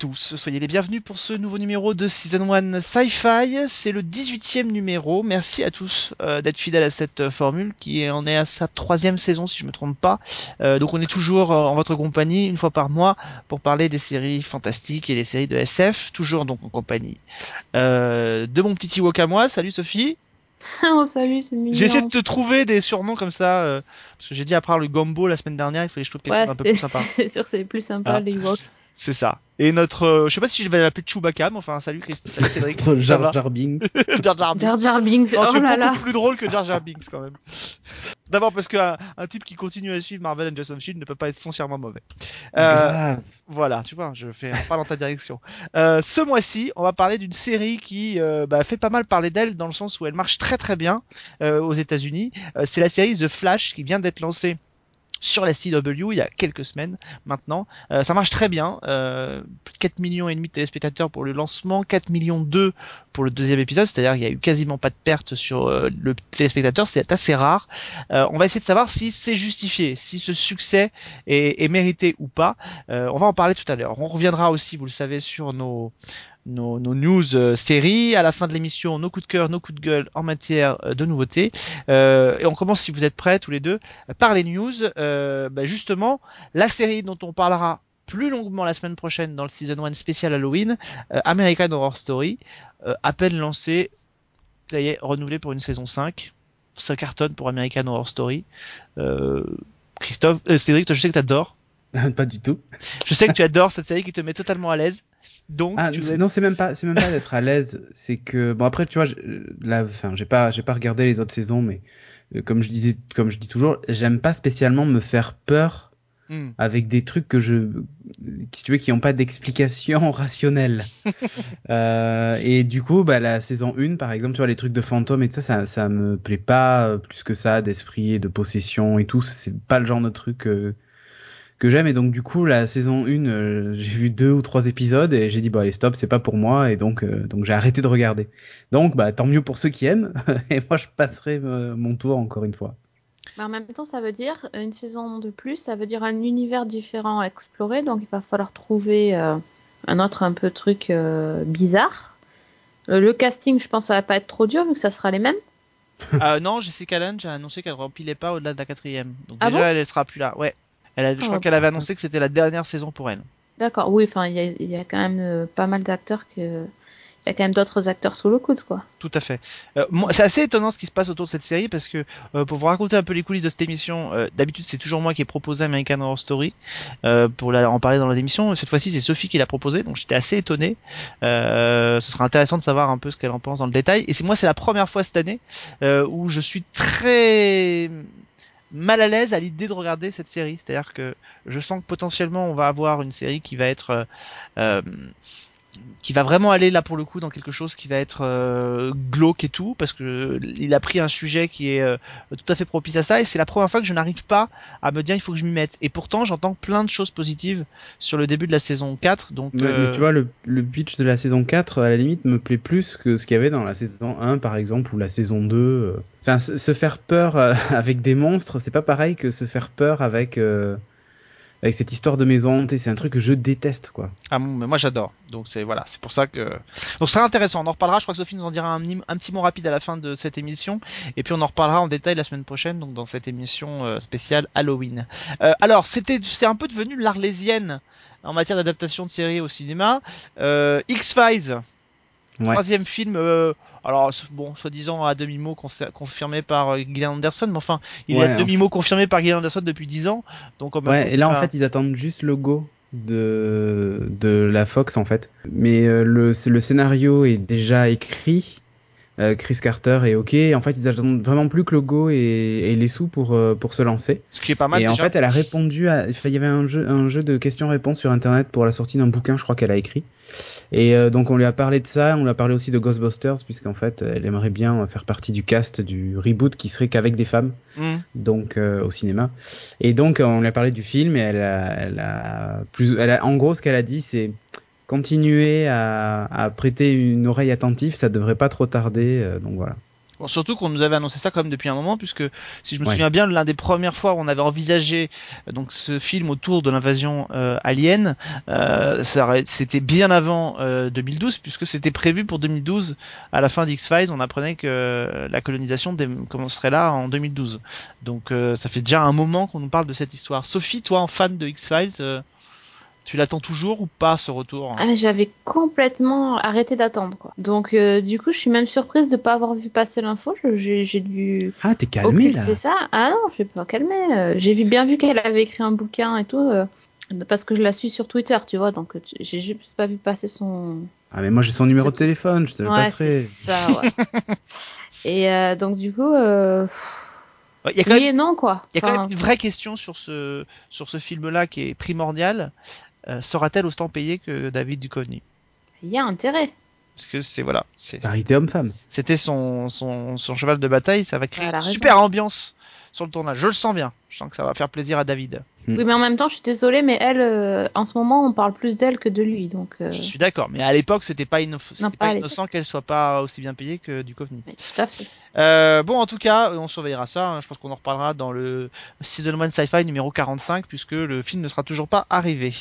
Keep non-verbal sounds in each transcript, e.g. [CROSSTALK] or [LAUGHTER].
À tous, soyez les bienvenus pour ce nouveau numéro de Season 1 Sci-Fi. C'est le 18e numéro. Merci à tous euh, d'être fidèles à cette euh, formule qui en est à sa troisième saison si je me trompe pas. Euh, donc on est toujours en votre compagnie une fois par mois pour parler des séries fantastiques et des séries de SF. Toujours donc en compagnie de mon petit Ewok à moi. Salut Sophie. [LAUGHS] Oh salut, c'est mignon. J'ai essayé de te trouver des surnoms comme ça, parce que j'ai dit après le Gombo la semaine dernière, il fallait que je trouve quelque chose un peu plus sympa. [LAUGHS] C'est sûr, c'est plus sympa ah. les. C'est ça. Et notre, euh, je sais pas si je vais l'appeler Chewbacca, mais enfin, salut Christ, salut [LAUGHS] Cédric. Jar Jar Binks. [LAUGHS] Jar Jar Binks. Jar Jar Binks. Non, oh tu es là beaucoup là. plus drôle que Jar Jar Binks quand même. [LAUGHS] D'abord parce qu'un un type qui continue à suivre Marvel and Jason Shield ne peut pas être foncièrement mauvais. Euh, voilà, tu vois, je fais un pas dans ta direction. Euh, ce mois-ci, on va parler d'une série qui euh, bah, fait pas mal parler d'elle dans le sens où elle marche très très bien euh, aux États-Unis. Euh, c'est la série The Flash qui vient d'être lancée sur la CW il y a quelques semaines maintenant. Euh, ça marche très bien. Euh, plus de 4 millions et demi de téléspectateurs pour le lancement, 4 millions 2 pour le deuxième épisode, c'est-à-dire qu'il y a eu quasiment pas de perte sur euh, le téléspectateur, c'est assez rare. Euh, on va essayer de savoir si c'est justifié, si ce succès est, est mérité ou pas. Euh, on va en parler tout à l'heure. On reviendra aussi, vous le savez, sur nos nos, nos news euh, séries. À la fin de l'émission, nos coups de cœur, nos coups de gueule en matière euh, de nouveautés. Euh, et on commence, si vous êtes prêts tous les deux, par les news. Bah, justement, la série dont on parlera plus longuement la semaine prochaine dans le Season 1 spécial Halloween, American Horror Story, à peine lancé, ça y est, renouvelé pour une saison 5. Ça cartonne pour American Horror Story. Christophe, Cédric, toi, je sais que t'adores. [LAUGHS] pas du tout. Je sais que tu adores cette série qui te met totalement à l'aise. Donc, ah, tu non, c'est même pas, c'est même pas d'être à l'aise. C'est que bon après, tu vois, là, enfin, j'ai pas, j'ai pas regardé les autres saisons, mais euh, comme je disais, comme je dis toujours, j'aime pas spécialement me faire peur mm. avec des trucs que je, si tu veux, qui ont pas d'explication [LAUGHS] rationnelle. [LAUGHS] euh, et du coup, bah la saison 1 par exemple, tu vois, les trucs de fantômes et tout ça, ça, ça me plaît pas plus que ça, d'esprit et de possession et tout. C'est pas le genre de truc. Euh, que j'aime et donc du coup la saison 1 euh, j'ai vu deux ou trois épisodes et j'ai dit bah allez stop c'est pas pour moi et donc euh, donc j'ai arrêté de regarder donc bah tant mieux pour ceux qui aiment [LAUGHS] et moi je passerai euh, mon tour encore une fois Mais en même temps, ça veut dire une saison de plus, ça veut dire un univers différent à explorer, donc il va falloir trouver euh, un autre un peu truc euh, bizarre. Le casting, je pense, ça va pas être trop dur vu que ça sera les mêmes. Euh, non, Jessica Lange a annoncé qu'elle remplissait pas au-delà de la quatrième. Donc Ah déjà, bon? elle, elle sera plus là. Ouais. Elle a, je Oh, crois qu'elle avait annoncé que c'était la dernière saison pour elle. D'accord, oui, enfin, il y a, il y a quand même euh, pas mal d'acteurs que. Il y a quand même d'autres acteurs sous le coude, quoi. Tout à fait. Euh, c'est assez étonnant ce qui se passe autour de cette série parce que euh, pour vous raconter un peu les coulisses de cette émission, euh, d'habitude c'est toujours moi qui ai proposé American Horror Story pour la, en parler dans l'émission. Cette fois-ci c'est Sophie qui l'a proposé, donc j'étais assez étonné. Ce sera intéressant de savoir un peu ce qu'elle en pense dans le détail. Et c'est moi c'est la première fois cette année où je suis très mal à l'aise à l'idée de regarder cette série. C'est-à-dire que je sens que potentiellement on va avoir une série qui va être euh, euh, qui va vraiment aller là pour le coup dans quelque chose qui va être euh, glauque et tout parce que il a pris un sujet qui est euh, tout à fait propice à ça et c'est la première fois que je n'arrive pas à me dire il faut que je m'y mette et pourtant j'entends plein de choses positives sur le début de la saison 4 donc mais, euh, mais tu vois le, le pitch de la saison 4 à la limite me plaît plus que ce qu'il y avait dans la saison 1 par exemple ou la saison 2 euh. enfin se, se faire peur [LAUGHS] avec des monstres c'est pas pareil que se faire peur avec avec cette histoire de maison hantée c'est un truc que je déteste quoi Ah bon, mais moi j'adore. Donc c'est voilà, c'est pour ça que donc ce sera intéressant. On en reparlera. Je crois que Sophie nous en dira un petit mot rapide à la fin de cette émission, et puis on en reparlera en détail la semaine prochaine, donc dans cette émission euh, spéciale Halloween. Euh, alors c'était c'est un peu devenu l'arlésienne en matière d'adaptation de séries au cinéma. Euh, X Files, ouais troisième film. euh, alors bon, soi-disant à demi mot confirmé par euh, Gillian Anderson, mais enfin il est à demi mot confirmé par Gillian Anderson depuis 10 ans. Donc en même Ouais, et là en fait ils attendent juste le go de de la Fox en fait. Mais euh, le le scénario est déjà écrit. Euh, Chris Carter est ok. En fait ils attendent vraiment plus que le go et, et les sous pour euh, pour se lancer. ce qui est pas mal et en fait elle a répondu à. il y avait un jeu un jeu de questions-réponses sur internet pour la sortie d'un bouquin je crois qu'elle a écrit. Et euh, donc on lui a parlé de ça, on lui a parlé aussi de Ghostbusters puisqu'en fait elle aimerait bien faire partie du cast du reboot qui serait qu'avec des femmes Hmm. donc euh, au cinéma. Et donc on lui a parlé du film et elle a, elle a plus, elle a, en gros ce qu'elle a dit c'est continuer à, à prêter une oreille attentive, ça devrait pas trop tarder. euh, donc voilà. Bon, surtout qu'on nous avait annoncé ça quand même depuis un moment, puisque si je me Ouais. souviens bien, l'un des premières fois où on avait envisagé euh, donc ce film autour de l'invasion euh, alien, euh, c'était bien avant euh, 2012, puisque c'était prévu pour 2012. À la fin d'X Files, on apprenait que la colonisation commencerait là en 2012. Donc ça fait déjà un moment qu'on nous parle de cette histoire. Sophie, toi, en fan de X Files, tu l'attends toujours ou pas ce retour Ah, mais j'avais complètement arrêté d'attendre, quoi. Donc, euh, du coup, je suis même surprise de pas avoir vu passer l'info. J'ai dû Ah, t'es calmé là. ça. Ah non, je suis pas calmée. Euh, J'ai vu bien vu qu'elle avait écrit un bouquin et tout, euh, parce que je la suis sur Twitter, tu vois. Donc, j'ai juste pas vu passer son. Ah, mais moi j'ai son numéro de téléphone, je te le Ouais, passerai. c'est ça, ouais. [LAUGHS] et euh, donc, du coup, euh, Il y a quand oui même et non, quoi. Il y a quand Enfin, même une vraie question sur ce, sur ce film-là qui est primordial. Euh, Sera-t-elle autant payée que David Duchovny? Il y a intérêt. Parce que c'est voilà, c'est- Parité homme-femme. c'était son, son, son cheval de bataille, ça va créer une super ambiance sur le tournage. Je le sens bien. Je sens que ça va faire plaisir à David. Mm. Oui, mais en même temps, je suis désolée, mais elle, euh, en ce moment, on parle plus d'elle que de lui. Donc, euh, Je suis d'accord, mais à l'époque, c'était pas, inno- innocent qu'elle soit pas aussi bien payée que Duchovny. mais tout à fait. Euh, bon, en tout cas, on surveillera ça. hein. Je pense qu'on en reparlera dans le Season 1 Sci-Fi numéro 45, puisque le film ne sera toujours pas arrivé.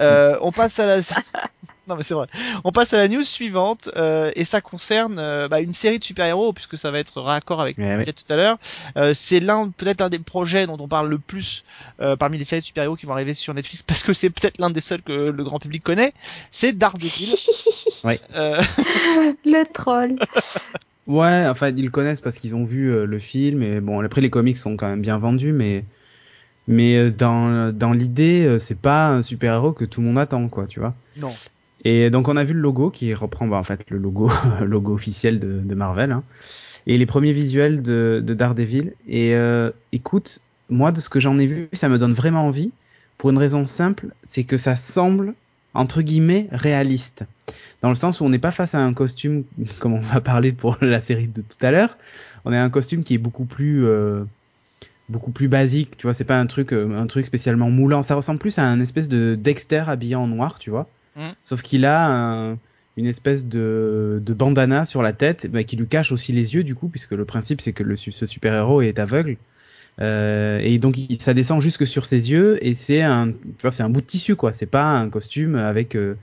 Euh, on passe à la... [LAUGHS] non, mais c'est vrai. On passe à la news suivante, euh, et ça concerne euh, bah, une série de super-héros, puisque ça va être raccord avec ce Ouais, tout à l'heure. Euh, c'est l'un, peut-être l'un des projets dont on parle le plus euh, parmi les séries de super-héros qui vont arriver sur Netflix, parce que c'est peut-être l'un des seuls que le grand public connaît. C'est Daredevil. [LAUGHS] Ouais. Euh, [LAUGHS] Le troll. [LAUGHS] Ouais, enfin ils le connaissent parce qu'ils ont vu euh, le film et bon après les comics sont quand même bien vendus mais mais dans dans l'idée c'est pas un super héros que tout le monde attend quoi tu vois. non. Et donc on a vu le logo qui reprend bah, en fait le logo [LAUGHS] logo officiel de, de Marvel hein, et les premiers visuels de, de Daredevil. Et euh, écoute moi de ce que j'en ai vu ça me donne vraiment envie. Pour une raison simple c'est que ça semble entre guillemets réaliste. Dans le sens où on n'est pas face à un costume [LAUGHS] comme on va parler pour [LAUGHS] la série de tout à l'heure. On a un costume qui est beaucoup plus euh, beaucoup plus basique tu vois. C'est pas un truc euh, un truc spécialement moulant. Ça ressemble plus à un espèce de Dexter habillé en noir tu vois Mm. sauf qu'il a un- une espèce de, de bandana sur la tête bah, qui lui cache aussi les yeux du coup puisque le principe c'est que le, ce super héros est aveugle euh, et donc ça descend jusque sur ses yeux et c'est un tu vois c'est un bout de tissu quoi c'est pas un costume avec euh,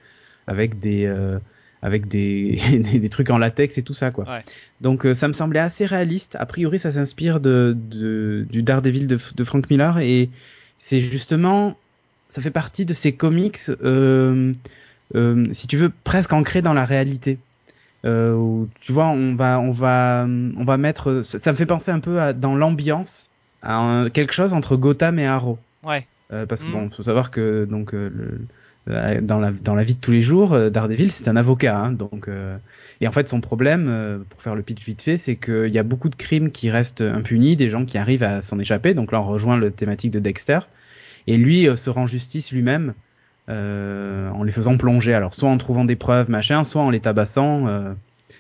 avec des euh, avec des, [LAUGHS] des, trucs en latex et tout ça quoi Ouais. donc ça me semblait assez réaliste a priori ça s'inspire de, de du Daredevil de, de Frank Miller et c'est justement ça fait partie de ces comics si tu veux presque ancrés dans la réalité euh, où, tu vois on va on va on va mettre ça, ça me fait penser un peu à, dans l'ambiance à un- quelque chose entre Gotham et Arrow Ouais. euh, parce que Mm. bon, faut savoir que donc euh, le, euh, dans la dans la vie de tous les jours, euh, Daredevil c'est un avocat, hein, donc euh, et en fait son problème, euh, pour faire le pitch vite fait, c'est qu'il y a beaucoup de crimes qui restent impunis, des gens qui arrivent à s'en échapper. Donc là on rejoint le thématique de Dexter, et lui euh, se rend justice lui-même euh, en les faisant plonger. Alors soit en trouvant des preuves machin, soit en les tabassant. euh,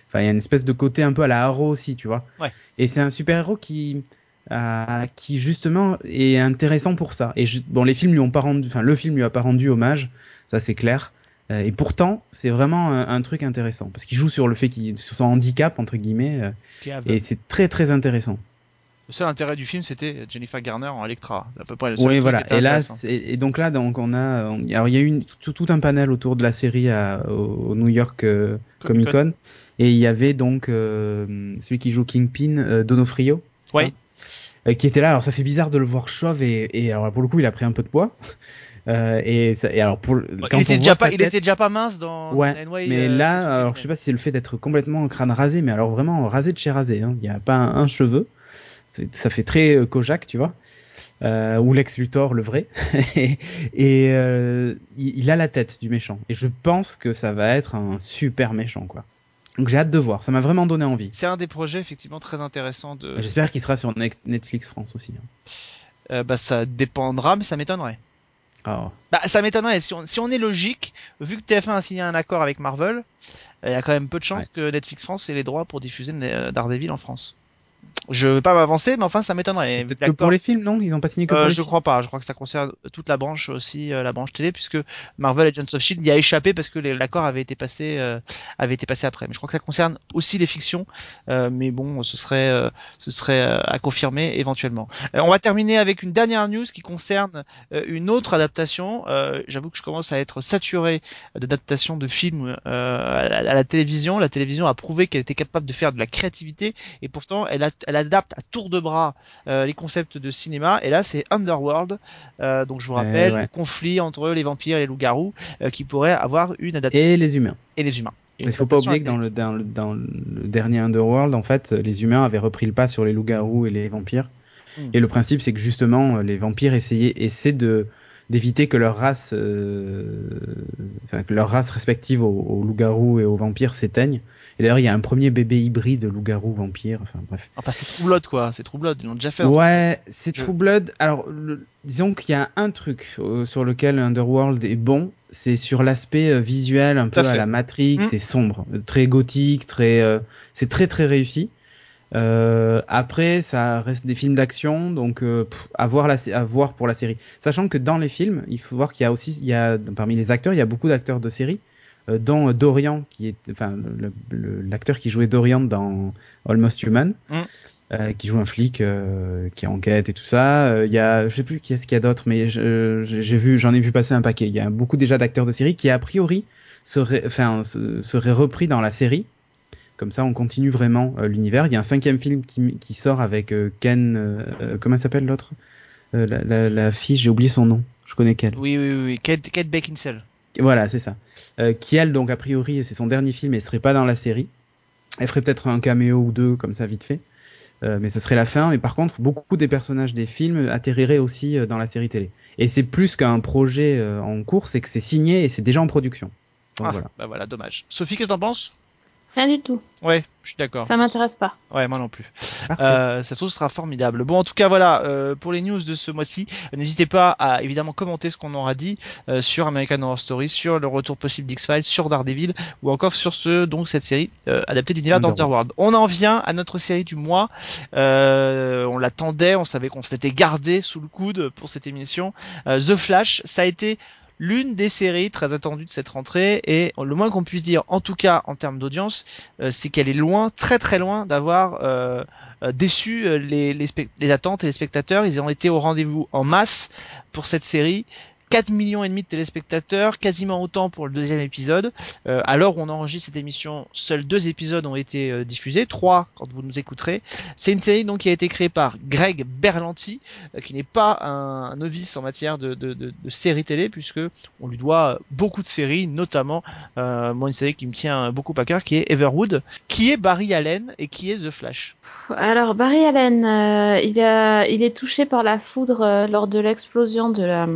Enfin il y a une espèce de côté un peu à la Arrow aussi, tu vois. Ouais. Et c'est un super héros qui euh, qui justement est intéressant pour ça. Et je- bon, les films lui ont pas rendu, enfin le film lui a pas rendu hommage, ça c'est clair. Et pourtant, c'est vraiment un, un truc intéressant parce qu'il joue sur le fait qu'il sur son handicap entre guillemets, et c'est très très intéressant. Le seul intérêt du film, c'était Jennifer Garner en Electra. À peu près le seul Oui, voilà. Et là, et donc là, donc on a, on- alors il y a eu une- tout, tout un panel autour de la série à, au, au New York euh, Comic Comic-Con. Con, et il y avait donc euh, celui qui joue Kingpin, euh, Donofrio, ça? Euh, qui était là. Alors ça fait bizarre de le voir chauve et, et alors pour le coup, il a pris un peu de poids. [LAUGHS] Euh, et, ça, et alors pour quand il, était déjà pas, il était déjà pas mince dans Ouais, mais euh, là, Season alors je sais pas si c'est le fait d'être complètement crâne rasé, mais alors vraiment rasé de chez rasé. hein. Il n'y a pas un, un cheveu. Ça fait très euh, Kojak, tu vois. Euh, ou Lex Luthor, le vrai. [LAUGHS] et et, euh, il, il a la tête du méchant. Et je pense que ça va être un super méchant, quoi. Donc j'ai hâte de voir. Ça m'a vraiment donné envie. C'est un des projets effectivement très intéressants de. J'espère qu'il sera sur Net- Netflix France aussi. hein. Euh, bah ça dépendra, mais ça m'étonnerait. Ah, Bah ça m'étonnerait. Si on, si on est logique, vu que TF1 a signé un accord avec Marvel, il y a quand même peu de chances que Netflix France ait les droits pour diffuser Daredevil en France. Je vais pas m'avancer, mais enfin, ça m'étonnerait. Que pour les films, non? Ils ont pas signé que pour Euh, les je films crois pas. Je crois que ça concerne toute la branche aussi, euh, la branche télé, puisque Marvel Agents of Shield y a échappé parce que l'accord avait été passé, euh, avait été passé après. Mais je crois que ça concerne aussi les fictions. Euh, mais bon, ce serait, euh, ce serait euh, à confirmer éventuellement. Euh, on va terminer avec une dernière news qui concerne une autre adaptation. Euh, J'avoue que je commence à être saturé d'adaptations de films euh, à, la, à la télévision. La télévision a prouvé qu'elle était capable de faire de la créativité et pourtant elle, a- elle adapte à tour de bras euh, les concepts de cinéma. Et là, c'est Underworld. Euh, donc je vous Euh, rappelle ouais. le conflit entre les vampires et les loups-garous euh, qui pourrait avoir une adaptation Et les humains. et les humains. Il faut pas oublier que dans le, dans, le, dans le dernier Underworld, en fait, les humains avaient repris le pas sur les loups-garous et les vampires. Mm. Et le principe, c'est que justement, les vampires essayaient, essaient de d'éviter que leur race, euh, enfin que leur race respective aux, aux loups-garous et aux vampires s'éteignent. Et d'ailleurs, il y a un premier bébé hybride loup-garou-vampire. Enfin bref. Enfin, c'est True Blood, quoi. C'est True Blood. Ils l'ont déjà fait. Ouais, c'est True Blood. Alors, le- disons qu'il y a un truc euh, sur lequel Underworld est bon, c'est sur l'aspect euh, visuel, un Tout peu à la Matrix, Mm. c'est sombre, très gothique, très, euh, c'est très très réussi. Euh, après, ça reste des films d'action, donc euh, pff, à voir la, à voir pour la série. Sachant que dans les films, il faut voir qu'il y a aussi, il y a parmi les acteurs, il y a beaucoup d'acteurs de série, euh, dont euh, Dorian, qui est, enfin, l'acteur qui jouait Dorian dans Almost Human, Mm. euh, qui joue un flic euh, qui enquête et tout ça. Euh, Il y a, je sais plus qui est-ce qu'il y a d'autres, mais j'ai vu, j'en ai vu passer un paquet. Il y a beaucoup déjà d'acteurs de série qui a priori seraient, enfin, se- seraient repris dans la série. Comme ça, on continue vraiment euh, l'univers. Il y a un cinquième film qui, qui sort avec euh, Ken. euh, comment elle s'appelle l'autre? La, la, la fille, j'ai oublié son nom. Je connais qu'elle. Oui, oui, oui. Kate, Kate Beckinsale. Voilà, c'est ça. Qui elle, donc a priori, c'est son dernier film et serait pas dans la série. Elle ferait peut-être un caméo ou deux comme ça vite fait. Euh, mais ce serait la fin. Mais par contre, beaucoup des personnages des films atterriraient aussi euh, dans la série télé. Et c'est plus qu'un projet euh, en cours, c'est que c'est signé et c'est déjà en production. Donc ah, voilà. bah voilà, dommage. Sophie, qu'est-ce que t'en penses? Rien du tout. Ouais, je suis d'accord. Ça m'intéresse pas. Ouais, moi non plus. Euh, ça se trouve, ce sera formidable. Bon, en tout cas, voilà, euh, pour les news de ce mois-ci, n'hésitez pas à évidemment commenter ce qu'on aura dit euh, sur American Horror Story, sur le retour possible d'X-Files, sur Daredevil, ou encore sur ce donc cette série euh, adaptée de l'univers Underworld. d'Underworld. On en vient à notre série du mois. Euh, on l'attendait, on savait qu'on s'était gardé sous le coude pour cette émission. Euh, The Flash, ça a été l'une des séries très attendues de cette rentrée et le moins qu'on puisse dire, en tout cas en termes d'audience, euh, c'est qu'elle est loin, très très loin d'avoir euh, euh, déçu les, les, les attentes et les spectateurs. Ils ont été au rendez-vous en masse pour cette série. 4 millions et demi de téléspectateurs, quasiment autant pour le deuxième épisode. Euh, où on enregistre cette émission, seuls deux épisodes ont été euh, diffusés, trois quand vous nous écouterez. C'est une série donc qui a été créée par Greg Berlanti, euh, qui n'est pas un, novice en matière de, de, de, de séries télé, puisque on lui doit beaucoup de séries, notamment euh, moi une série qui me tient beaucoup à cœur, qui est Everwood, qui est Barry Allen et qui est The Flash. Alors Barry Allen, euh, il, a, il est touché par la foudre euh, lors de l'explosion de la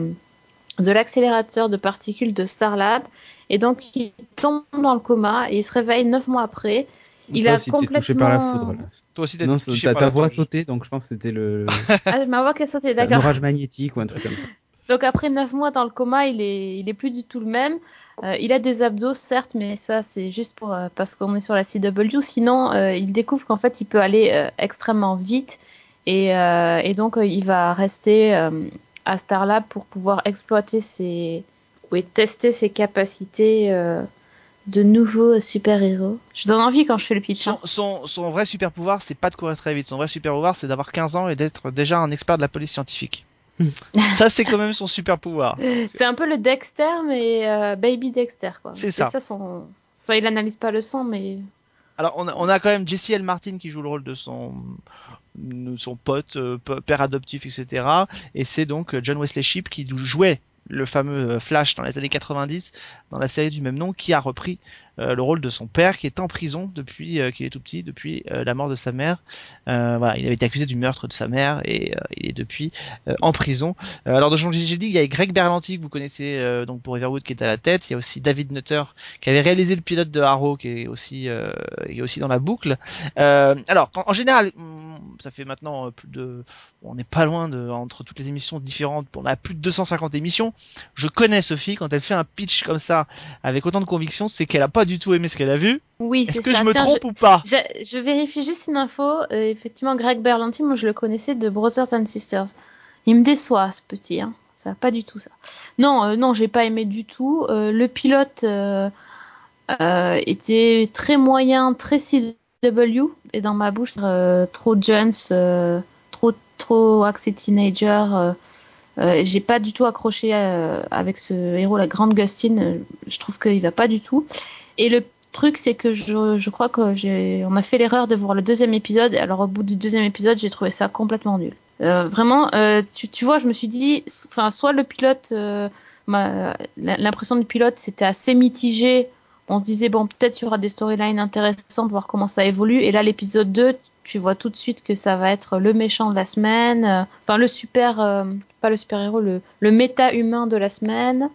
de l'accélérateur de particules de Starlab et donc il tombe dans le coma et il se réveille neuf mois après. Il Toi a aussi, t'es touché par la foudre. Là. Toi aussi, t'as Non, été touché ta, par ta la voix a sauté, donc je pense que c'était le [LAUGHS] Ah, ma voix qui a sauté, un d'accord. orage magnétique ou un truc comme ça. [LAUGHS] Donc après neuf mois dans le coma, il est, il est plus du tout le même. Euh, il a des abdos, certes, mais ça c'est juste pour euh, parce qu'on est sur la CW. Sinon, euh, il découvre qu'en fait, il peut aller euh, extrêmement vite et, euh, et donc euh, il va rester euh, à Starlab pour pouvoir exploiter ses oui, tester ses capacités euh, de nouveaux super-héros. Je donne envie quand je fais le pitch. hein. Son, son, son vrai super pouvoir, c'est pas de courir très vite. Son vrai super pouvoir, c'est d'avoir 15 ans et d'être déjà un expert de la police scientifique. ça, c'est quand même son super pouvoir. [LAUGHS] C'est un peu le Dexter, mais euh, Baby Dexter. quoi. C'est ça. son... Soit il analyse pas le sang, mais Alors, on a, on a quand même Jesse L. Martin qui joue le rôle de son, son pote, euh, père adoptif, etc. Et c'est donc euh, John Wesley Shipp qui jouait le fameux euh, Flash dans les années 90 dans la série du même nom, qui a repris le rôle de son père qui est en prison depuis euh, qu'il est tout petit, depuis euh, la mort de sa mère. Euh, voilà, il avait été accusé du meurtre de sa mère et euh, il est depuis euh, en prison. Euh, alors, donc, j'ai dit, il y a Greg Berlanti que vous connaissez euh, donc pour Everwood qui est à la tête. Il y a aussi David Nutter qui avait réalisé le pilote de Arrow qui est aussi euh, qui est aussi dans la boucle. Euh, alors, en, général, hum, ça fait maintenant euh, plus de, on n'est pas loin de entre toutes les émissions différentes. On a plus de 250 émissions. Je connais Sophie quand elle fait un pitch comme ça avec autant de conviction, c'est qu'elle a pas du tout aimé ce qu'elle a vu. Oui, Est-ce que ça. je me Tiens, trompe ou pas? je, je vérifie juste une info. Euh, effectivement, Greg Berlanti, moi je le connaissais de Brothers and Sisters. Il me déçoit ce petit. Hein. Ça pas du tout ça. Non, euh, non, j'ai pas aimé du tout. Euh, le pilote était très moyen, très CW et dans ma bouche trop Jones, euh, trop trop axé teenager. euh, j'ai pas du tout accroché euh, avec ce héros, la grande Gustin. euh, je trouve qu'il va pas du tout. Et le truc, c'est que je, crois que on a fait l'erreur de voir le deuxième épisode. Alors, au bout du deuxième épisode, j'ai trouvé ça complètement nul. Euh, vraiment, euh, tu, vois, je me suis dit, enfin, soit le pilote, euh, l'impression du pilote, c'était assez mitigé. On se disait, bon, peut-être il y aura des storylines intéressantes, voir comment ça évolue. Et là, l'épisode 2, tu vois tout de suite que ça va être le méchant de la semaine. Enfin, le super, pas le super-héros, le, le méta-humain de la semaine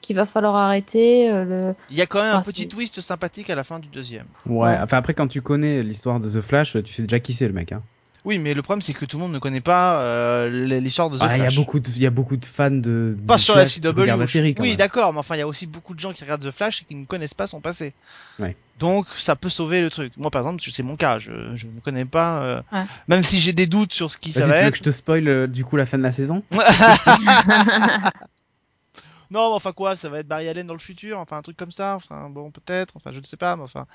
qu'il va falloir arrêter. euh, le... Il y a quand même un petit twist sympathique à la fin du deuxième. Ouais, Ouais. enfin après quand tu connais l'histoire de The Flash, tu sais déjà qui c'est le mec. Hein. Oui, mais le problème c'est que tout le monde ne connaît pas euh, l'histoire de The Ah, il y a Flash. beaucoup de, il y a beaucoup de fans de. Pas de sur la Flash qui CW. la série, oui, d'accord, mais enfin, il y a aussi beaucoup de gens qui regardent The Flash et qui ne connaissent pas son passé. Ouais. Donc, ça peut sauver le truc. Moi, par exemple, c'est mon cas. Je, je ne connais pas, euh, Ouais. même si j'ai des doutes sur ce qui ça va tu veux que je te spoil euh, du coup la fin de la saison? [LAUGHS] [LAUGHS] Non, enfin quoi, ça va être Barry Allen dans le futur, enfin un truc comme ça. Enfin bon, peut-être. Enfin, je ne sais pas, mais enfin,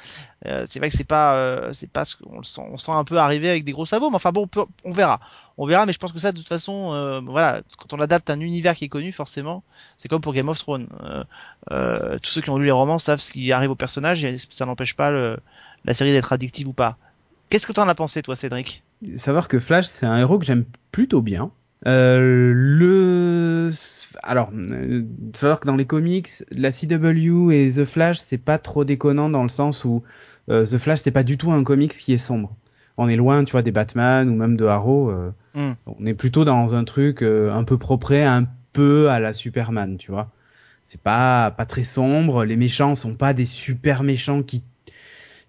euh, c'est vrai que c'est pas, euh, c'est pas ce qu'on le sent, on sent un peu arriver avec des gros sabots. Mais enfin bon, on, peut- on verra, on verra. Mais je pense que ça, de toute façon, euh, voilà, quand on adapte un univers qui est connu, forcément, c'est comme pour Game of Thrones. Euh, euh, tous ceux qui ont lu les romans savent ce qui arrive au personnage et ça n'empêche pas le, la série d'être addictive ou pas. Qu'est-ce que t'en as pensé, toi, Cédric? Savoir que Flash, c'est un héros que j'aime plutôt bien. Euh, le alors euh, savoir que dans les comics la CW et The Flash c'est pas trop déconnant dans le sens où euh, The Flash c'est pas du tout un comics qui est sombre on est loin tu vois des Batman ou même de Arrow euh, Hmm. on est plutôt dans un truc euh, un peu propre un peu à la Superman tu vois c'est pas pas très sombre les méchants sont pas des super méchants qui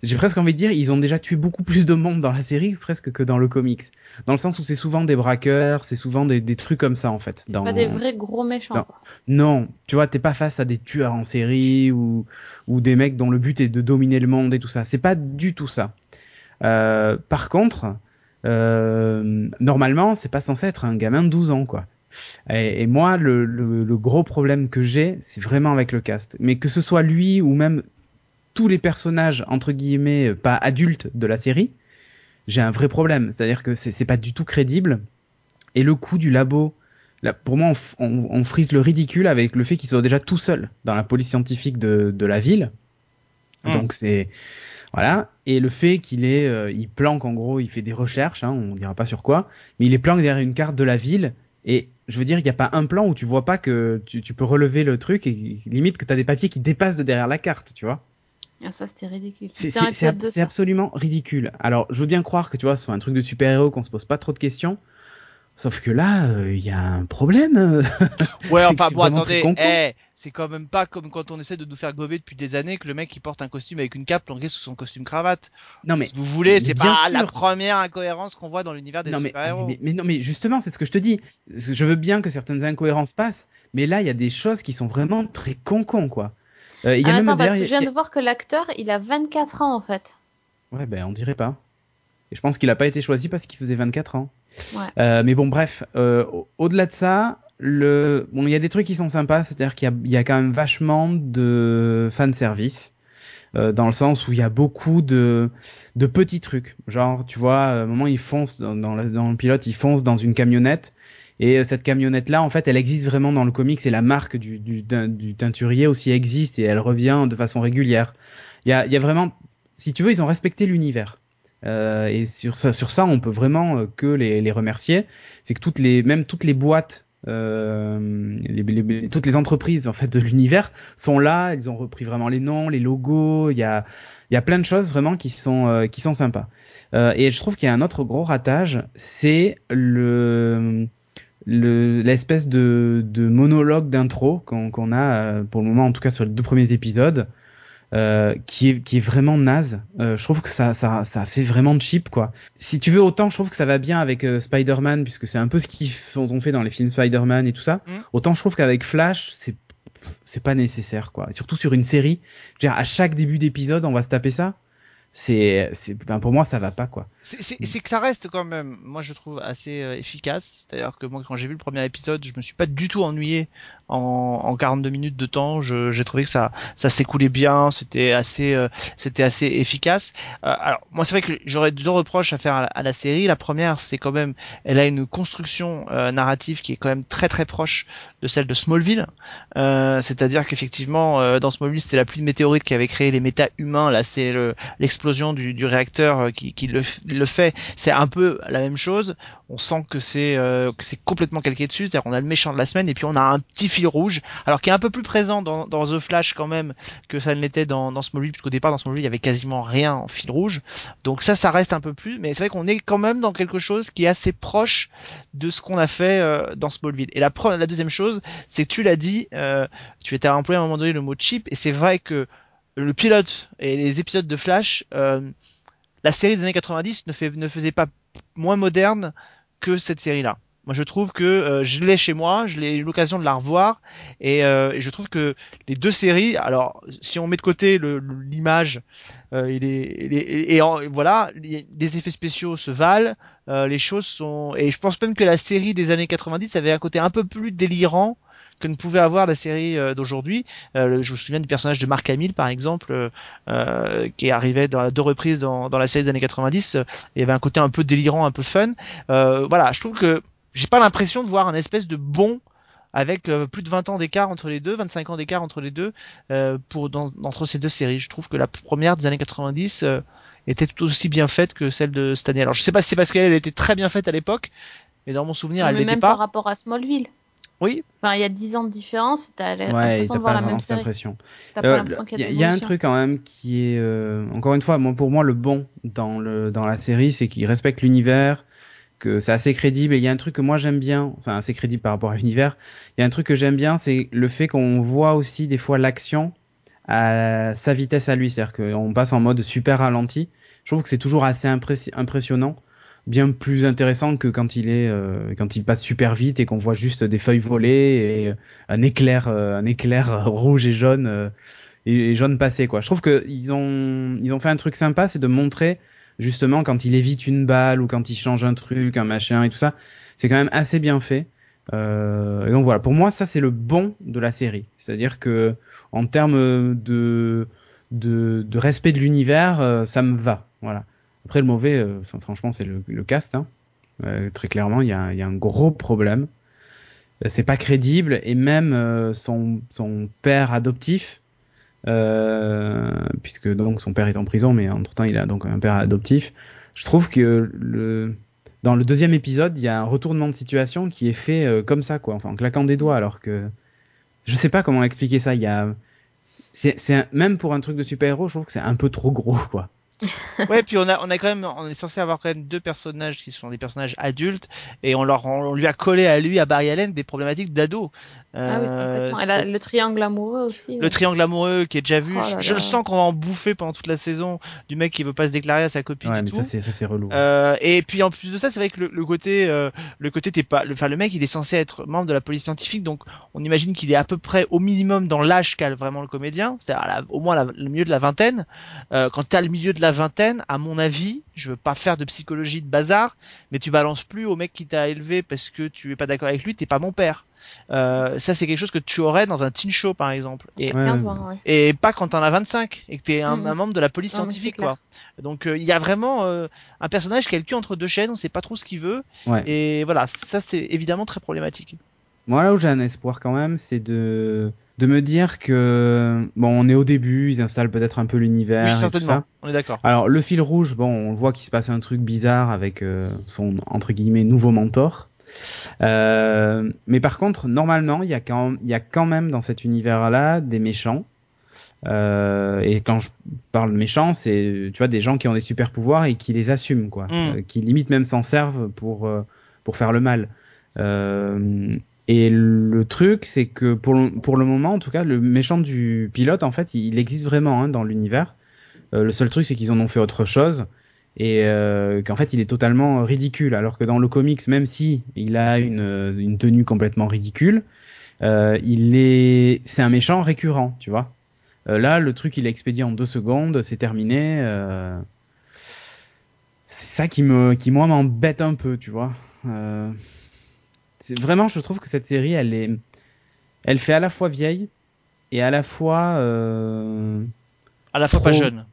j'ai presque envie de dire ils ont déjà tué beaucoup plus de monde dans la série presque que dans le comics dans le sens où c'est souvent des braqueurs, c'est souvent des, des trucs comme ça en fait. Dans... Pas des vrais gros méchants. Non. quoi. Non, tu vois, t'es pas face à des tueurs en série ou, ou des mecs dont le but est de dominer le monde et tout ça. C'est pas du tout ça. Euh, par contre, euh, normalement, c'est pas censé être un gamin de 12 ans, quoi. Et, et moi, le, le, le gros problème que j'ai, c'est vraiment avec le cast. Mais que ce soit lui ou même tous les personnages, entre guillemets, pas adultes de la série, j'ai un vrai problème. C'est-à-dire que c'est pas du tout crédible. Et le coup du labo, là, pour moi, on, f- on- on frise le ridicule avec le fait qu'il soit déjà tout seul dans la police scientifique de, de la ville. Mm. Donc c'est voilà. Et le fait qu'il est, euh, il planque en gros, il fait des recherches, hein, on dira pas sur quoi, mais il est planque derrière une carte de la ville. Et je veux dire, il n'y a pas un plan où tu vois pas que tu, tu peux relever le truc et limite que tu as des papiers qui dépassent de derrière la carte, tu vois. Ah, ça, c'était ridicule. C'est absolument ridicule. Alors, je veux bien croire que tu vois, c'est un truc de super-héros, qu'on se pose pas trop de questions. Sauf que là, euh, il y a un problème. euh. [LAUGHS] Ouais, enfin bon, attendez, con-con. eh, c'est quand même pas comme quand on essaie de nous faire gober depuis des années que le mec il porte un costume avec une cape planquée sous son costume cravate. non mais si vous voulez, c'est pas la première incohérence qu'on voit dans l'univers des non mais, super-héros. mais, mais non mais justement, c'est ce que je te dis. Je veux bien que certaines incohérences passent, mais là, il y a des choses qui sont vraiment très con-con quoi. Euh, il y a Ah, même attends, parce que je viens de voir que l'acteur, il a 24 ans en fait. Ouais, ben on dirait pas. Et je pense qu'il a pas été choisi parce qu'il faisait 24 ans. Ouais. Euh, mais bon, bref, euh, au- au-delà de ça, le, bon, il y a des trucs qui sont sympas, c'est-à-dire qu'il y a, il y a quand même vachement de fan service. euh, dans le sens où il y a beaucoup de, de petits trucs. Genre, tu vois, à un moment, il fonce dans, dans, le, dans le pilote, il fonce dans une camionnette. Et euh, cette camionnette-là, en fait, elle existe vraiment dans le comics et la marque du, du, du teinturier aussi existe et elle revient de façon régulière. Il y a, y a vraiment, si tu veux, ils ont respecté l'univers. Euh, et sur ça, sur ça, on peut vraiment euh, que les, les remercier. C'est que toutes les, même toutes les boîtes, euh, les- les- toutes les entreprises en fait de l'univers sont là. Ils ont repris vraiment les noms, les logos. Il y a, il y a plein de choses vraiment qui sont, euh, qui sont sympas. Euh, et je trouve qu'il y a un autre gros ratage, c'est le le- l'espèce de, de monologue d'intro qu'on a euh, pour le moment en tout cas sur les deux premiers épisodes euh, qui, est, qui est vraiment naze Euh, je trouve que ça, ça, ça fait vraiment cheap quoi si tu veux autant je trouve que ça va bien avec euh, Spider-Man puisque c'est un peu ce qu'ils ont fait dans les films Spider-Man et tout ça Mm. autant je trouve qu'avec Flash c'est c'est pas nécessaire quoi. surtout sur une série, je veux dire, à chaque début d'épisode, on va se taper ça c'est, c'est, enfin, pour moi, ça va pas quoi. C'est, c'est, que ça reste quand même, moi je trouve assez euh, efficace. C'est-à-dire que moi, quand j'ai vu le premier épisode, je me suis pas du tout ennuyé en, en 42 minutes de temps. Je, j'ai trouvé que ça, ça s'écoulait bien. C'était assez, euh, c'était assez efficace. Euh, alors moi, c'est vrai que j'aurais deux reproches à faire à la, à la, série. La première, c'est quand même, elle a une construction narrative qui est quand même très très proche de celle de Smallville. c'est-à-dire qu'effectivement, dans Smallville, c'était la pluie de météorites qui avait créé les méta-humains. Là, c'est l'explosion du, du réacteur euh, qui, qui le, le, fait, c'est un peu la même chose. On sent que c'est euh, complètement calqué dessus. C'est-à-dire qu'on a le méchant de la semaine et puis on a un petit fil rouge, alors qui est un peu plus présent dans, The Flash quand même que ça ne l'était dans, Smallville, puisqu'au départ dans Smallville il y avait quasiment rien en fil rouge. Donc ça, ça reste un peu plus, mais c'est vrai qu'on est quand même dans quelque chose qui est assez proche de ce qu'on a fait euh, dans Smallville. Et la, deuxième chose, c'est que tu l'as dit, euh, tu étais employé à un moment donné le mot cheap, et c'est vrai que le pilote et les épisodes de Flash, la série des années 90 ne, faisait pas moins moderne que cette série-là. Moi, je trouve que euh, je l'ai chez moi, je l'ai eu l'occasion de la revoir, et, euh, et, je trouve que les deux séries, alors si on met de côté l'image, et, et, voilà, les effets spéciaux se valent, euh, les choses sont, et je pense même que la série des années 90 avait un côté un peu plus délirant que ne pouvait avoir la série euh, d'aujourd'hui. Euh, je me souviens du personnage de Mark Hamill, par exemple, euh, qui arrivait dans, deux reprises dans, dans la série des années 90. il y avait un côté un peu délirant, un peu fun. voilà, je trouve que j'ai pas l'impression de voir un espèce de bon avec plus de 20 ans d'écart entre les deux, 25 ans d'écart entre les deux, pour dans, entre ces deux séries. Je trouve que la première des années 90 était tout aussi bien faite que celle de cette année. Alors je sais pas si c'est parce qu'elle était très bien faite à l'époque, mais dans mon souvenir, elle l'était pas. Même par rapport à Smallville. Oui. Enfin, il y a 10 ans de différence, t'as l'impression de voir la même série. Il y, a un truc quand même qui est, euh, encore une fois, moi, pour moi, le bon dans, le, dans la série, c'est qu'il respecte l'univers, que c'est assez crédible. Et il y a un truc que moi j'aime bien, enfin assez crédible par rapport à l'univers. Il y a un truc que j'aime bien, c'est le fait qu'on voit aussi des fois l'action à sa vitesse à lui, c'est-à-dire qu'on passe en mode super ralenti. Je trouve que c'est toujours assez impressionnant bien plus intéressant que quand il est euh, quand il passe super vite et qu'on voit juste des feuilles voler et un éclair euh, un éclair [LAUGHS] rouge et jaune euh, et, jaune passé quoi. Je trouve que ils ont ils ont fait un truc sympa, c'est de montrer justement quand il évite une balle ou quand il change un truc, un machin et tout ça, c'est quand même assez bien fait. et donc voilà, pour moi ça c'est le bon de la série, c'est-à-dire que en termes de de, de respect de l'univers, ça me va, voilà. Après, le mauvais, euh, franchement, c'est le, cast. Hein. Euh, très clairement, il y a, un gros problème. Euh, c'est pas crédible et même son, père adoptif, puisque donc son père est en prison, mais entre temps il a donc un père adoptif. Je trouve que dans le deuxième épisode, il y a un retournement de situation qui est fait comme ça, quoi, enfin en claquant des doigts, alors que je sais pas comment expliquer ça. Il y a, c'est même pour un truc de super-héros, je trouve que c'est un peu trop gros, quoi. [LAUGHS] ouais, puis on a, on a quand même, on est censé avoir quand même deux personnages qui sont des personnages adultes et on leur, on lui a collé à lui, à Barry Allen, des problématiques d'ado. Ah oui, euh, complètement. le triangle amoureux aussi. Le triangle amoureux qui est déjà vu. Oh je, le sens qu'on va en bouffer pendant toute la saison du mec qui veut pas se déclarer à sa copine. Ouais, et mais ça c'est, ça c'est relou. Euh, et puis en plus de ça, c'est vrai que le, le côté, euh, le côté t'es pas, enfin le, mec il est censé être membre de la police scientifique, donc on imagine qu'il est à peu près au minimum dans l'âge qu'a vraiment le comédien, c'est-à-dire au moins le milieu de la vingtaine. Euh, quand t'as le milieu de la vingtaine, à mon avis, je veux pas faire de psychologie de bazar, mais tu balances plus au mec qui t'a élevé parce que tu es pas d'accord avec lui, t'es pas mon père. Euh, ça c'est quelque chose que tu aurais dans un teen show par exemple. Et, et pas quand t'en as 25 et que t'es un, mm. un membre de la police scientifique quoi. Donc euh, il y a vraiment euh, un personnage qui a le cul entre deux chaînes on sait pas trop ce qu'il veut. Et voilà ça c'est évidemment très problématique. Moi là où j'ai un espoir quand même c'est de de me dire que bon on est au début ils installent peut-être un peu l'univers oui, certainement. ça. on est d'accord alors le fil rouge bon on voit qu'il se passe un truc bizarre avec son entre guillemets nouveau mentor euh, mais par contre, normalement, il y, a quand, il y a quand même dans cet univers-là des méchants. Euh, et quand je parle de méchants, c'est tu vois des gens qui ont des super pouvoirs et qui les assument, quoi, mm. euh, qui limite même s'en servent pour euh, pour faire le mal. Euh, et le truc, c'est que pour le, moment, en tout cas, le méchant du pilote, en fait, il, existe vraiment hein, dans l'univers. le seul truc, c'est qu'ils en ont fait autre chose et euh, qu'en fait il est totalement ridicule alors que dans le comics même si il a une, tenue complètement ridicule Euh, il est, c'est un méchant récurrent, tu vois. Euh, là, le truc, il est expédié en deux secondes, c'est terminé. Euh... C'est ça qui me, qui moi m'embête un peu, tu vois. C'est- Vraiment, je trouve que cette série, elle est, elle fait à la fois vieille et à la fois, euh... À la fois pas jeune.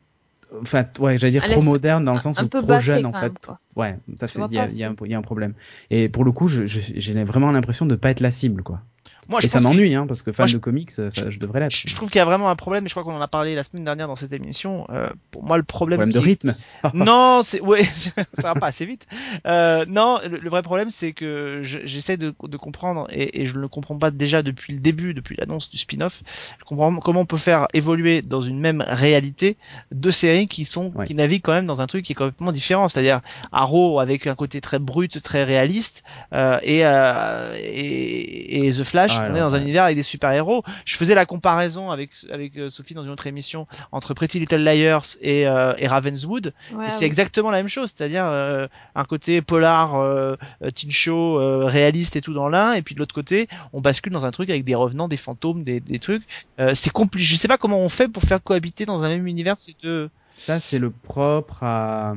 enfin, ouais, j'allais dire Elle trop moderne dans le sens un où peu trop jeune en fait. même. Ouais, ça fait, il y, y a un- si- il y a un problème. Et pour le coup, je- je- j'ai vraiment l'impression de pas être la cible, quoi. Moi, je et ça m'ennuie, hein, parce que fan Moi, je- de comics, ça, je devrais l'être. Je je trouve qu'il y a vraiment un problème, et je crois qu'on en a parlé la semaine dernière dans cette émission. Euh, pour moi, le problème, Problème de rythme. [LAUGHS] non, c'est ouais, [LAUGHS] ça va pas assez vite. Euh, non, le, le vrai problème, c'est que je- j'essaie de, de comprendre et, et je ne le comprends pas déjà depuis le début, depuis l'annonce du spin-off. Je comprends comment on peut faire évoluer dans une même réalité deux séries qui sont Ouais. qui naviguent quand même dans un truc qui est complètement différent. C'est-à-dire Arrow avec un côté très brut, très réaliste, euh, et, euh, et et The Flash, Ah, on est alors, dans un univers avec des super-héros. Je faisais la comparaison avec avec euh, Sophie dans une autre émission entre Pretty Little Liars et, euh, et Ravenswood. Ouais, Et c'est oui. exactement la même chose, c'est-à-dire euh, un côté polar, euh, teen show, euh, réaliste et tout dans l'un, et puis de l'autre côté, on bascule dans un truc avec des revenants, des fantômes, des, des trucs. Euh, c'est compliqué. Je sais pas comment on fait pour faire cohabiter dans un même univers ces deux. Ça, c'est le propre à,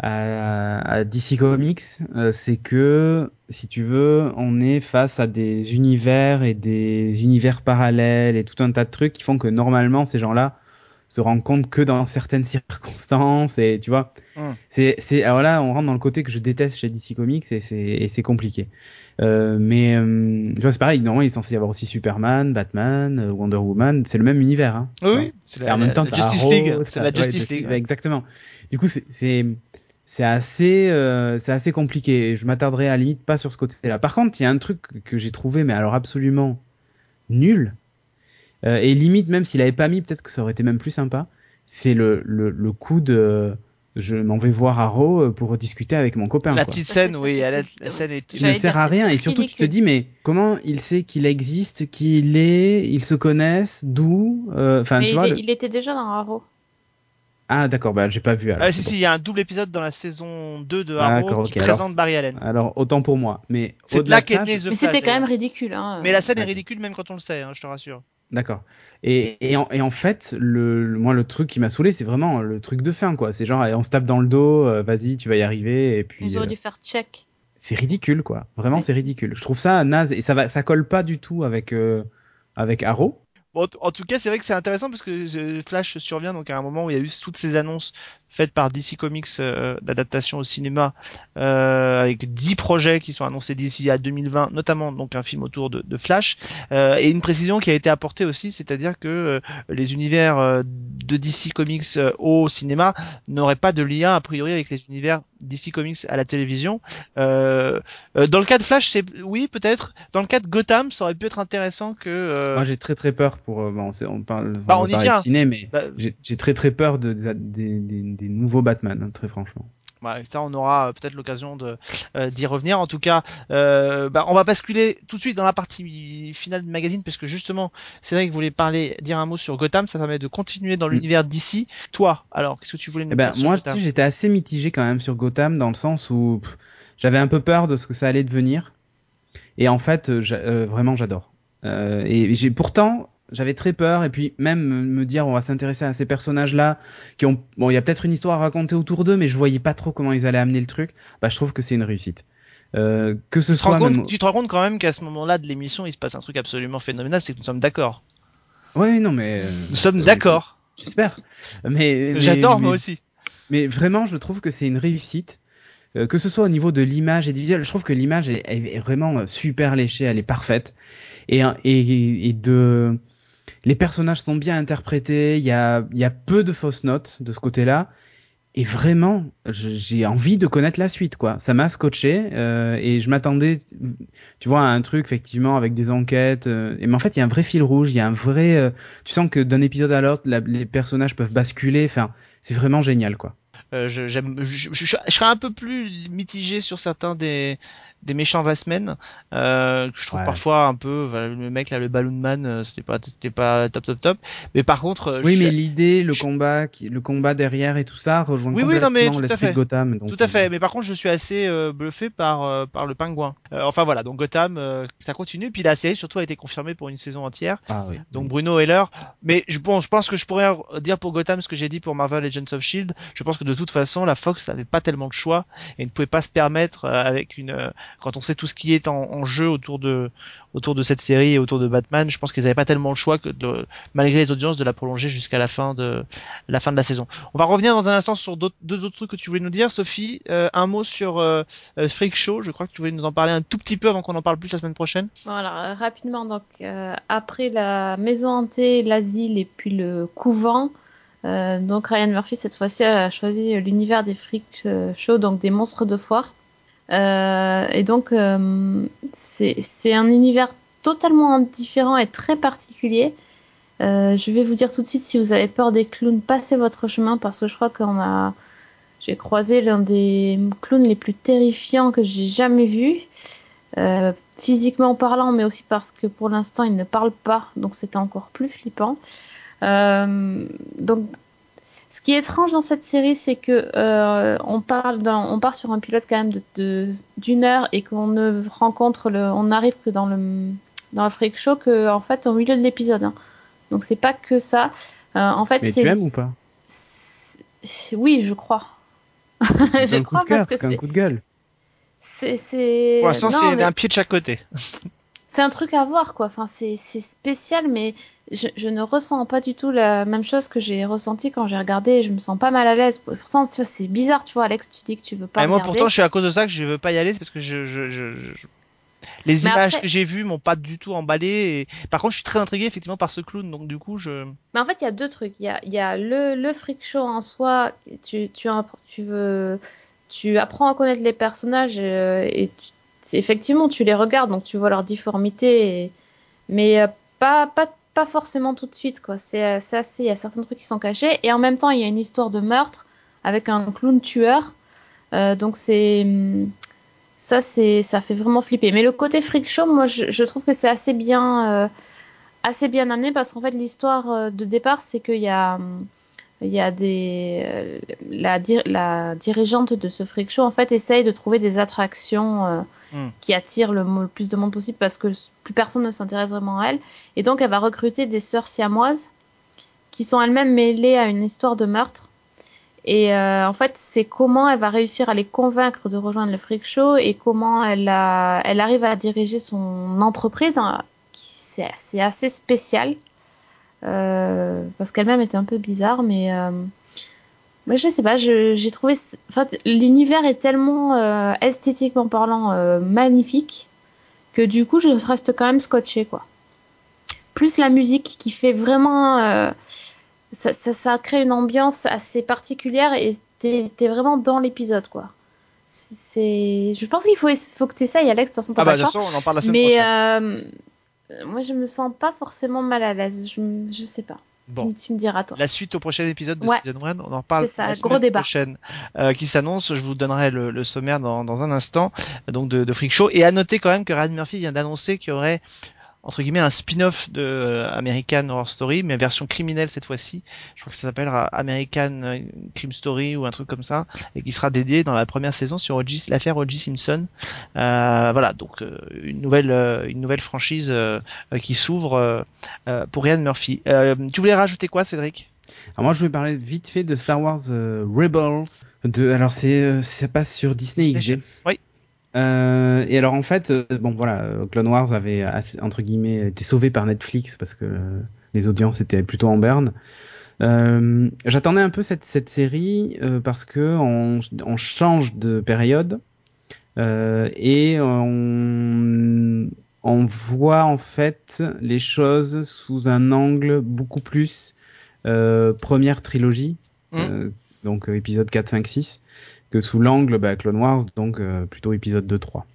à, à DC Comics, euh, c'est que, si tu veux, on est face à des univers et des univers parallèles et tout un tas de trucs qui font que normalement, ces gens-là se rendent compte que dans certaines circonstances et tu vois, Mm. c'est, c'est, alors là, on rentre dans le côté que je déteste chez DC Comics et c'est, et c'est compliqué. Euh, mais euh, tu vois, c'est pareil. Normalement, il est censé y avoir aussi Superman, Batman, Wonder Woman. C'est le même univers. Hein, vois. c'est Et en même temps, la Justice Arrow, League. C'est la ouais, Justice League. ouais, exactement. Du coup, c'est c'est assez euh, c'est assez compliqué. Je m'attarderai à la limite pas sur ce côté-là. Par contre, il y a un truc que j'ai trouvé, mais alors absolument nul. Euh, et limite, même s'il avait pas mis, peut-être que ça aurait été même plus sympa. C'est le, le le coup de je m'en vais voir Arrow euh, pour discuter avec mon copain. La quoi. petite scène, oui, c'est- elle a- c'est- la scène est. Ne sert à rien et surtout tu te dis mais comment il sait qu'il existe, qui il est, ils se connaissent, d'où, euh, enfin tu il, vois. est- le- il était déjà dans Arrow. Ah d'accord, bah j'ai pas vu. Alors, Ah, si, bon. si, il y a un double épisode dans la saison 2 de Arrow qui alors présente c'est- Barry Allen. Alors autant pour moi, mais C'est de là qu'est Mais c'était quand même ridicule. Hein. Mais la scène est ridicule même quand on le sait, hein, je te rassure. D'accord. Et, et, en, et en fait, le, le- moi le truc qui m'a saoulé, c'est vraiment le truc de fin quoi. C'est genre on se tape dans le dos, euh, vas-y, tu vas y arriver et puis Ils auraient euh, dû faire check. c'est ridicule quoi. Vraiment Ouais. c'est ridicule. Je trouve ça naze et ça va ça colle pas du tout avec euh, avec Arrow. En tout cas, c'est vrai que c'est intéressant parce que euh, Flash survient donc à un moment où il y a eu toutes ces annonces faites par DC Comics euh, d'adaptation au cinéma euh, avec 10 projets qui sont annoncés d'ici à 2020, notamment donc un film autour de, de Flash euh, et une précision qui a été apportée aussi, c'est-à-dire que euh, les univers euh, de DC Comics euh, au cinéma n'auraient pas de lien a priori avec les univers DC Comics à la télévision. Euh, euh, dans le cas de Flash, c'est oui peut-être. Dans le cas de Gotham, ça aurait pu être intéressant que euh, Moi j'ai très très peur pour euh, bon, c'est- on parle Bah, on y parler de ciné mais bah, j'ai j'ai très très peur de, des, des, des- nouveaux Batman hein, très franchement. Ça, on aura euh, peut-être l'occasion de euh, d'y revenir. En tout cas, euh, bah, on va basculer tout de suite dans la partie finale du magazine, parce que justement, c'est vrai que vous voulez parler, dire un mot sur Gotham, ça permet de continuer dans Mm. l'univers d'ici. Toi, alors, qu'est-ce que tu voulais nous Eh ben, dire sur moi, j'étais assez mitigé quand même sur Gotham dans le sens où pff, j'avais un peu peur de ce que ça allait devenir. Et en fait, j'a- euh, vraiment, j'adore. Et j'ai pourtant, j'avais très peur. Et puis même me dire, on va s'intéresser à ces personnages-là qui ont, bon, il y a peut-être une histoire à raconter autour d'eux, mais je voyais pas trop comment ils allaient amener le truc. Bah, je trouve que c'est une réussite. Euh, que ce tu te, soit compte, même... tu te rends compte quand même qu'à ce moment-là de l'émission, il se passe un truc absolument phénoménal, c'est que nous sommes d'accord. Ouais, non, mais euh, Nous sommes d'accord. J'espère. Mais, mais- J'adore moi aussi. Mais vraiment, je trouve que c'est une réussite. Euh, que ce soit au niveau de l'image et du visuel, je trouve que l'image est, est vraiment super léchée, elle est parfaite. Et, et, et de... Les personnages sont bien interprétés, il y a, y a peu de fausses notes de ce côté-là. Et vraiment, j'ai envie de connaître la suite, quoi. Ça m'a scotché euh, et je m'attendais, tu vois, à un truc effectivement avec des enquêtes. euh, et mais en fait, il y a un vrai fil rouge, il y a un vrai. euh, tu sens que d'un épisode à l'autre, la- les personnages peuvent basculer. Enfin, c'est vraiment génial, quoi. Je serais un peu plus mitigé sur certains des, des méchants semaine euh, que je trouve Ouais. parfois un peu le mec là le Balloon Man euh, c'était pas c'était pas top top top mais par contre euh, Oui, je- mais l'idée, le je- combat, qui- le combat derrière et tout ça rejoint Oui, oui, non, mais complètement l'esprit fait. de Gotham. donc, Tout à fait, mais par contre je suis assez euh, bluffé par euh, par le pingouin. Euh, enfin voilà, donc Gotham, euh, ça continue. Puis la série surtout a été confirmée pour une saison entière. Ah oui. Donc Bruno Heller. Mais je, bon, je pense que je pourrais dire pour Gotham ce que j'ai dit pour Marvel Agents of Shield. Je pense que de toute façon la Fox n'avait pas tellement de choix et ne pouvait pas se permettre euh, avec une euh, quand on sait tout ce qui est en, jeu autour de cette série et autour de Batman. Je pense qu'ils n'avaient pas tellement le choix que de, malgré les audiences de la prolonger jusqu'à la fin de la fin de la saison. On va revenir dans un instant sur deux autres trucs que tu voulais nous dire, Sophie. Euh, un mot sur euh, euh, Freak Show. Je crois que tu voulais nous en parler un tout petit peu avant qu'on en parle plus la semaine prochaine. Voilà, rapidement, donc après la maison hantée, l'asile et puis le couvent, donc Ryan Murphy cette fois-ci a choisi l'univers des freak shows, donc des monstres de foire. Euh, et donc euh, c'est un univers totalement différent et très particulier. Euh, je vais vous dire tout de suite si vous avez peur des clowns, passez votre chemin parce que je crois qu'on a j'ai croisé l'un des clowns les plus terrifiants que j'ai jamais vu. Physiquement parlant, mais aussi parce que pour l'instant il ne parle pas, donc c'était encore plus flippant. Donc, ce qui est étrange dans cette série, c'est que euh, on parle, dans, on part sur un pilote quand même de de- d'une heure et qu'on ne rencontre le, on n'arrive que dans le dans le freak show que en fait au milieu de l'épisode. hein. Donc c'est pas que ça. Euh, en fait, c'est ou pas? Oui, je crois. C'est [LAUGHS] je un coup crois de cœur, parce que c'est un coup de gueule. c'est c'est Pour l'instant, c'est mais un pied de chaque côté. [LAUGHS] c'est un truc à voir quoi. Enfin, c'est spécial, mais je, je ne ressens pas du tout la même chose que j'ai ressenti quand j'ai regardé. et Je me sens pas mal à l'aise. Pourtant, c'est bizarre, tu vois, Alex, tu dis que tu veux pas Et moi, pourtant, je suis à cause de ça que je veux pas y aller, c'est parce que je, je, je, les Mais images après- que j'ai vues m'ont pas du tout emballé. Et... Par contre, je suis très intrigué effectivement par ce clown, donc du coup, je. Mais en fait, il y a deux trucs. Il y a, y a le, le freak show en soi. Tu, tu, tu veux, tu apprends à connaître les personnages euh, et tu- effectivement, tu les regardes, donc tu vois leur difformité. mais euh, pas, pas, pas forcément tout de suite, quoi. C'est euh, c'est assez, il y a certains trucs qui sont cachés. Et en même temps, il y a une histoire de meurtre avec un clown tueur. Euh, donc c'est hum, ça, c'est ça fait vraiment flipper. Mais le côté freak show, moi, je, trouve que c'est assez bien. assez bien amené parce qu'en fait l'histoire de départ c'est qu'il y a hum, il y a des euh, la, la dirigeante de ce freak show en fait essaye de trouver des attractions euh, Hmm. qui attirent le, plus de monde possible parce que plus personne ne s'intéresse vraiment à elle. Et donc elle va recruter des sœurs siamoises qui sont elles-mêmes mêlées à une histoire de meurtre. Et euh, en fait c'est comment elle va réussir à les convaincre de rejoindre le freak show et comment elle a, elle arrive à diriger son entreprise hein, qui c'est c'est assez spécial euh, parce qu'elle-même était un peu bizarre, mais euh, moi je sais pas, j'ai trouvé, en fait, l'univers est tellement euh, esthétiquement parlant magnifique que du coup je reste quand même scotché quoi. Plus la musique qui fait vraiment, ça, ça, ça crée une ambiance assez particulière et t'es vraiment dans l'épisode quoi. C'est, je pense qu'il faut, faut que t'essayes Alex, de toute façon Ah bah façon, on en parle la semaine Mais prochaine. Euh, moi, je me sens pas forcément mal à l'aise. Je, sais pas. Bon. Tu, me diras, toi. La suite au prochain épisode de Ouais. Season 1, on en parle C'est ça, la gros débat. prochaine euh, qui s'annonce. Je vous donnerai le, le sommaire dans, dans un instant donc de, de Freak Show. Et à noter quand même que Ryan Murphy vient d'annoncer qu'il y aurait entre guillemets un spin-off de euh, American Horror Story, mais version criminelle cette fois-ci. Je crois que ça s'appellera American euh, Crime Story ou un truc comme ça, et qui sera dédié dans la première saison sur l'affaire O.J. Simpson. Euh, voilà, donc euh, une nouvelle une nouvelle franchise qui s'ouvre pour Ryan Murphy. Euh, tu voulais rajouter quoi, Cédric? Alors moi, je vais parler vite fait de Star Wars euh, Rebels. De, alors c'est, euh, ça passe sur Disney, Disney XD. Oui. Euh, et alors en fait, euh, bon voilà, euh, Clone Wars avait assez- entre guillemets été sauvé par Netflix parce que euh, les audiences étaient plutôt en berne. Euh, J'attendais un peu cette, cette série euh, parce que on, on change de période euh, et on, on voit en fait les choses sous un angle beaucoup plus euh, première trilogie, euh, donc euh, épisode 4, 5, 6, que sous l'angle bah, Clone Wars, donc euh, plutôt épisode 2, 3.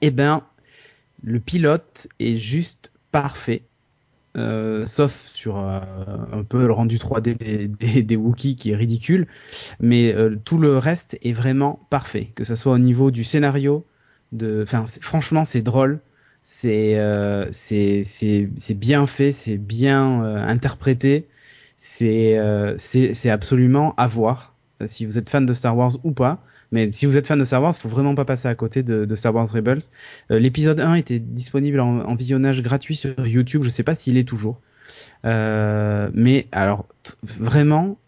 Eh ben, le pilote est juste parfait. Euh, sauf sur euh, un peu le rendu 3D des, des, Wookiees qui est ridicule, mais euh, tout le reste est vraiment parfait, que ce soit au niveau du scénario, De, franchement, c'est drôle. C'est euh, c'est c'est bien fait, c'est bien euh, interprété. C'est c'est absolument à voir si vous êtes fan de Star Wars ou pas. Mais si vous êtes fan de Star Wars, faut vraiment pas passer à côté de, Star Wars Rebels. Euh, l'épisode 1 était disponible en, visionnage gratuit sur YouTube. Je sais pas s'il est toujours. Euh, mais alors vraiment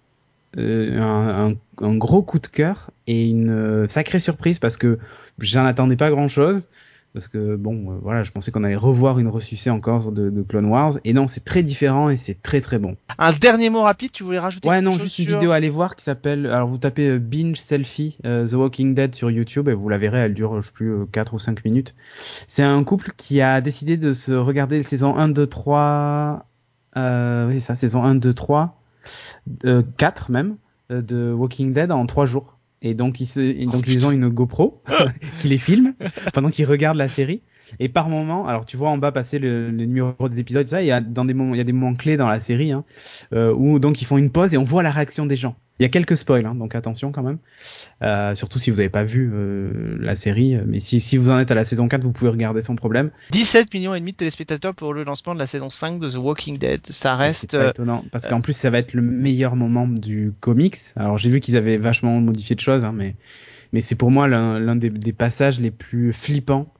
euh, un, un, gros coup de cœur et une sacrée surprise parce que j'en attendais pas grand chose parce que bon, euh, voilà, je pensais qu'on allait revoir une ressucée encore de, de, Clone Wars, et non, c'est très différent et c'est très très bon. Un dernier mot rapide, tu voulais rajouter Ouais, non, juste une vidéo à aller voir qui s'appelle, alors vous tapez euh, Binge Selfie euh, The Walking Dead sur YouTube et vous la verrez, elle dure, je sais plus, 4 ou 5 minutes. C'est un couple qui a décidé de se regarder saison 1, 2, 3, euh, oui, c'est ça, saison 1, 2, 3, 4 même, de Walking Dead en 3 jours. Et donc ils, se, et donc ils ont une GoPro [LAUGHS] qui les filme pendant qu'ils regardent la série. Et par moment, alors tu vois en bas passer le, le numéro des épisodes, ça, il y a dans des moments, il y a des moments clés dans la série hein, euh, où donc ils font une pause et on voit la réaction des gens. Il y a quelques spoils, hein, donc attention quand même. Euh, surtout si vous n'avez pas vu euh, la série. Mais si, si vous en êtes à la saison 4, vous pouvez regarder sans problème. 17 millions et demi de téléspectateurs pour le lancement de la saison 5 de The Walking Dead. Ça reste... Pas étonnant, parce qu'en plus ça va être le meilleur moment du comics. Alors j'ai vu qu'ils avaient vachement modifié de choses, hein, mais, mais c'est pour moi l'un des, des passages les plus flippants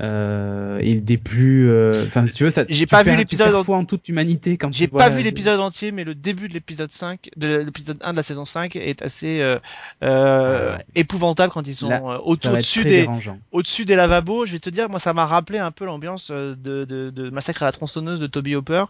euh, et des plus enfin euh, tu veux ça j'ai pas vu l'épisode en... en toute humanité quand j'ai pas vu l'épisode entier mais le début de l'épisode 5 de l'épisode 1 de la saison 5 est assez euh, euh, ah. épouvantable quand ils sont au-dessus des au-dessus des lavabos. Je vais te dire moi ça m'a rappelé un peu l'ambiance de, de, de, Massacre à la tronçonneuse de Toby Hopper.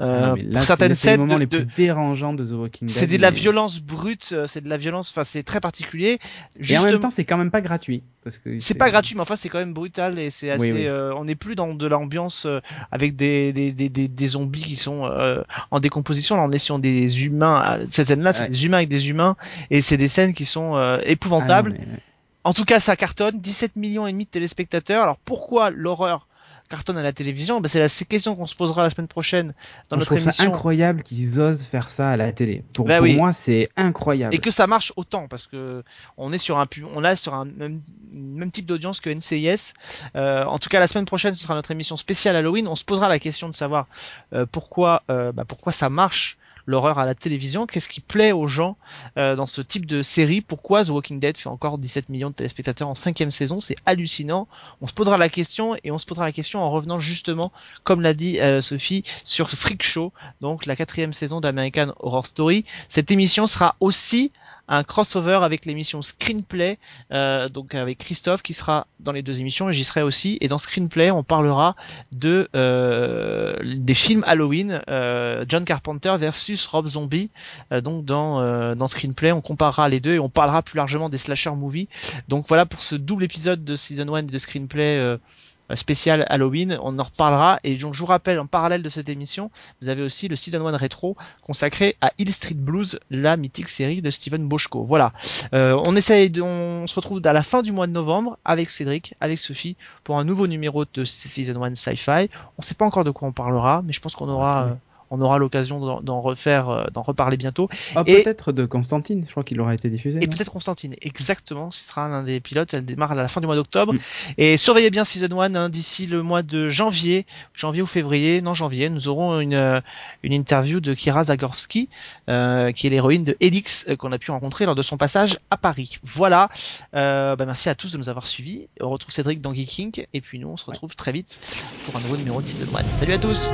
Euh, là, pour certaines scènes les moments les plus dérangeants de The Walking Dead c'est de la violence brute c'est de la violence enfin c'est très particulier. Et en même temps c'est quand même pas gratuit parce que c'est pas gratuit mais enfin c'est quand même brutal et c'est assez, oui, oui. Euh, on n'est plus dans de l'ambiance euh, avec des, des, des, des, zombies qui sont euh, en décomposition. Là, on est sur des humains. Cette scène-là, c'est ouais. des humains avec des humains, et c'est des scènes qui sont épouvantables. Ah non, mais... En tout cas, ça cartonne. 17 millions et demi de téléspectateurs. Alors pourquoi l'horreur cartonne à la télévision, ben c'est la question qu'on se posera la semaine prochaine dans notre je trouve émission. Ça incroyable qu'ils osent faire ça à la télé. Pour, ben pour oui. moi, c'est incroyable. Et que ça marche autant parce que on est sur un on a sur un même, même type d'audience que NCIS. Euh, en tout cas, la semaine prochaine, ce sera notre émission spéciale Halloween. On se posera la question de savoir euh, pourquoi euh, bah, pourquoi ça marche l'horreur à la télévision, qu'est-ce qui plaît aux gens euh, dans ce type de série, pourquoi The Walking Dead fait encore 17 millions de téléspectateurs en cinquième saison, c'est hallucinant. On se posera la question et on se posera la question en revenant justement, comme l'a dit euh, Sophie, sur Freak Show, donc la quatrième saison d'American Horror Story. Cette émission sera aussi un crossover avec l'émission Screenplay, euh, donc avec Christophe qui sera dans les deux émissions et j'y serai aussi. Et dans Screenplay, on parlera de euh, des films Halloween, euh, John Carpenter versus Rob Zombie. Euh, donc dans euh, dans Screenplay, on comparera les deux et on parlera plus largement des slasher movies. Donc voilà pour ce double épisode de Season 1 de Screenplay euh, spécial Halloween, on en reparlera et donc je vous rappelle en parallèle de cette émission, vous avez aussi le Season 1 rétro consacré à Hill Street Blues, la mythique série de Steven Boschko. Voilà, euh, on essaye, de, on se retrouve à la fin du mois de novembre avec Cédric, avec Sophie pour un nouveau numéro de Season 1 Sci-Fi. On sait pas encore de quoi on parlera, mais je pense qu'on aura euh, on aura l'occasion d'en refaire, d'en reparler bientôt. Ah, peut-être de Constantine, je crois qu'il aura été diffusé. Et peut-être Constantine, exactement. Ce sera l'un des pilotes. Elle démarre à la fin du mois d'octobre. Mm. Et surveillez bien Season 1 hein, d'ici le mois de janvier, janvier ou février, non janvier, nous aurons une, une interview de Kira Zagorski, euh, qui est l'héroïne de Helix euh, qu'on a pu rencontrer lors de son passage à Paris. Voilà. Euh, bah, merci à tous de nous avoir suivis. On retrouve Cédric dans Geeking et puis nous on se retrouve ouais. très vite pour un nouveau numéro de Season 1. Salut à tous.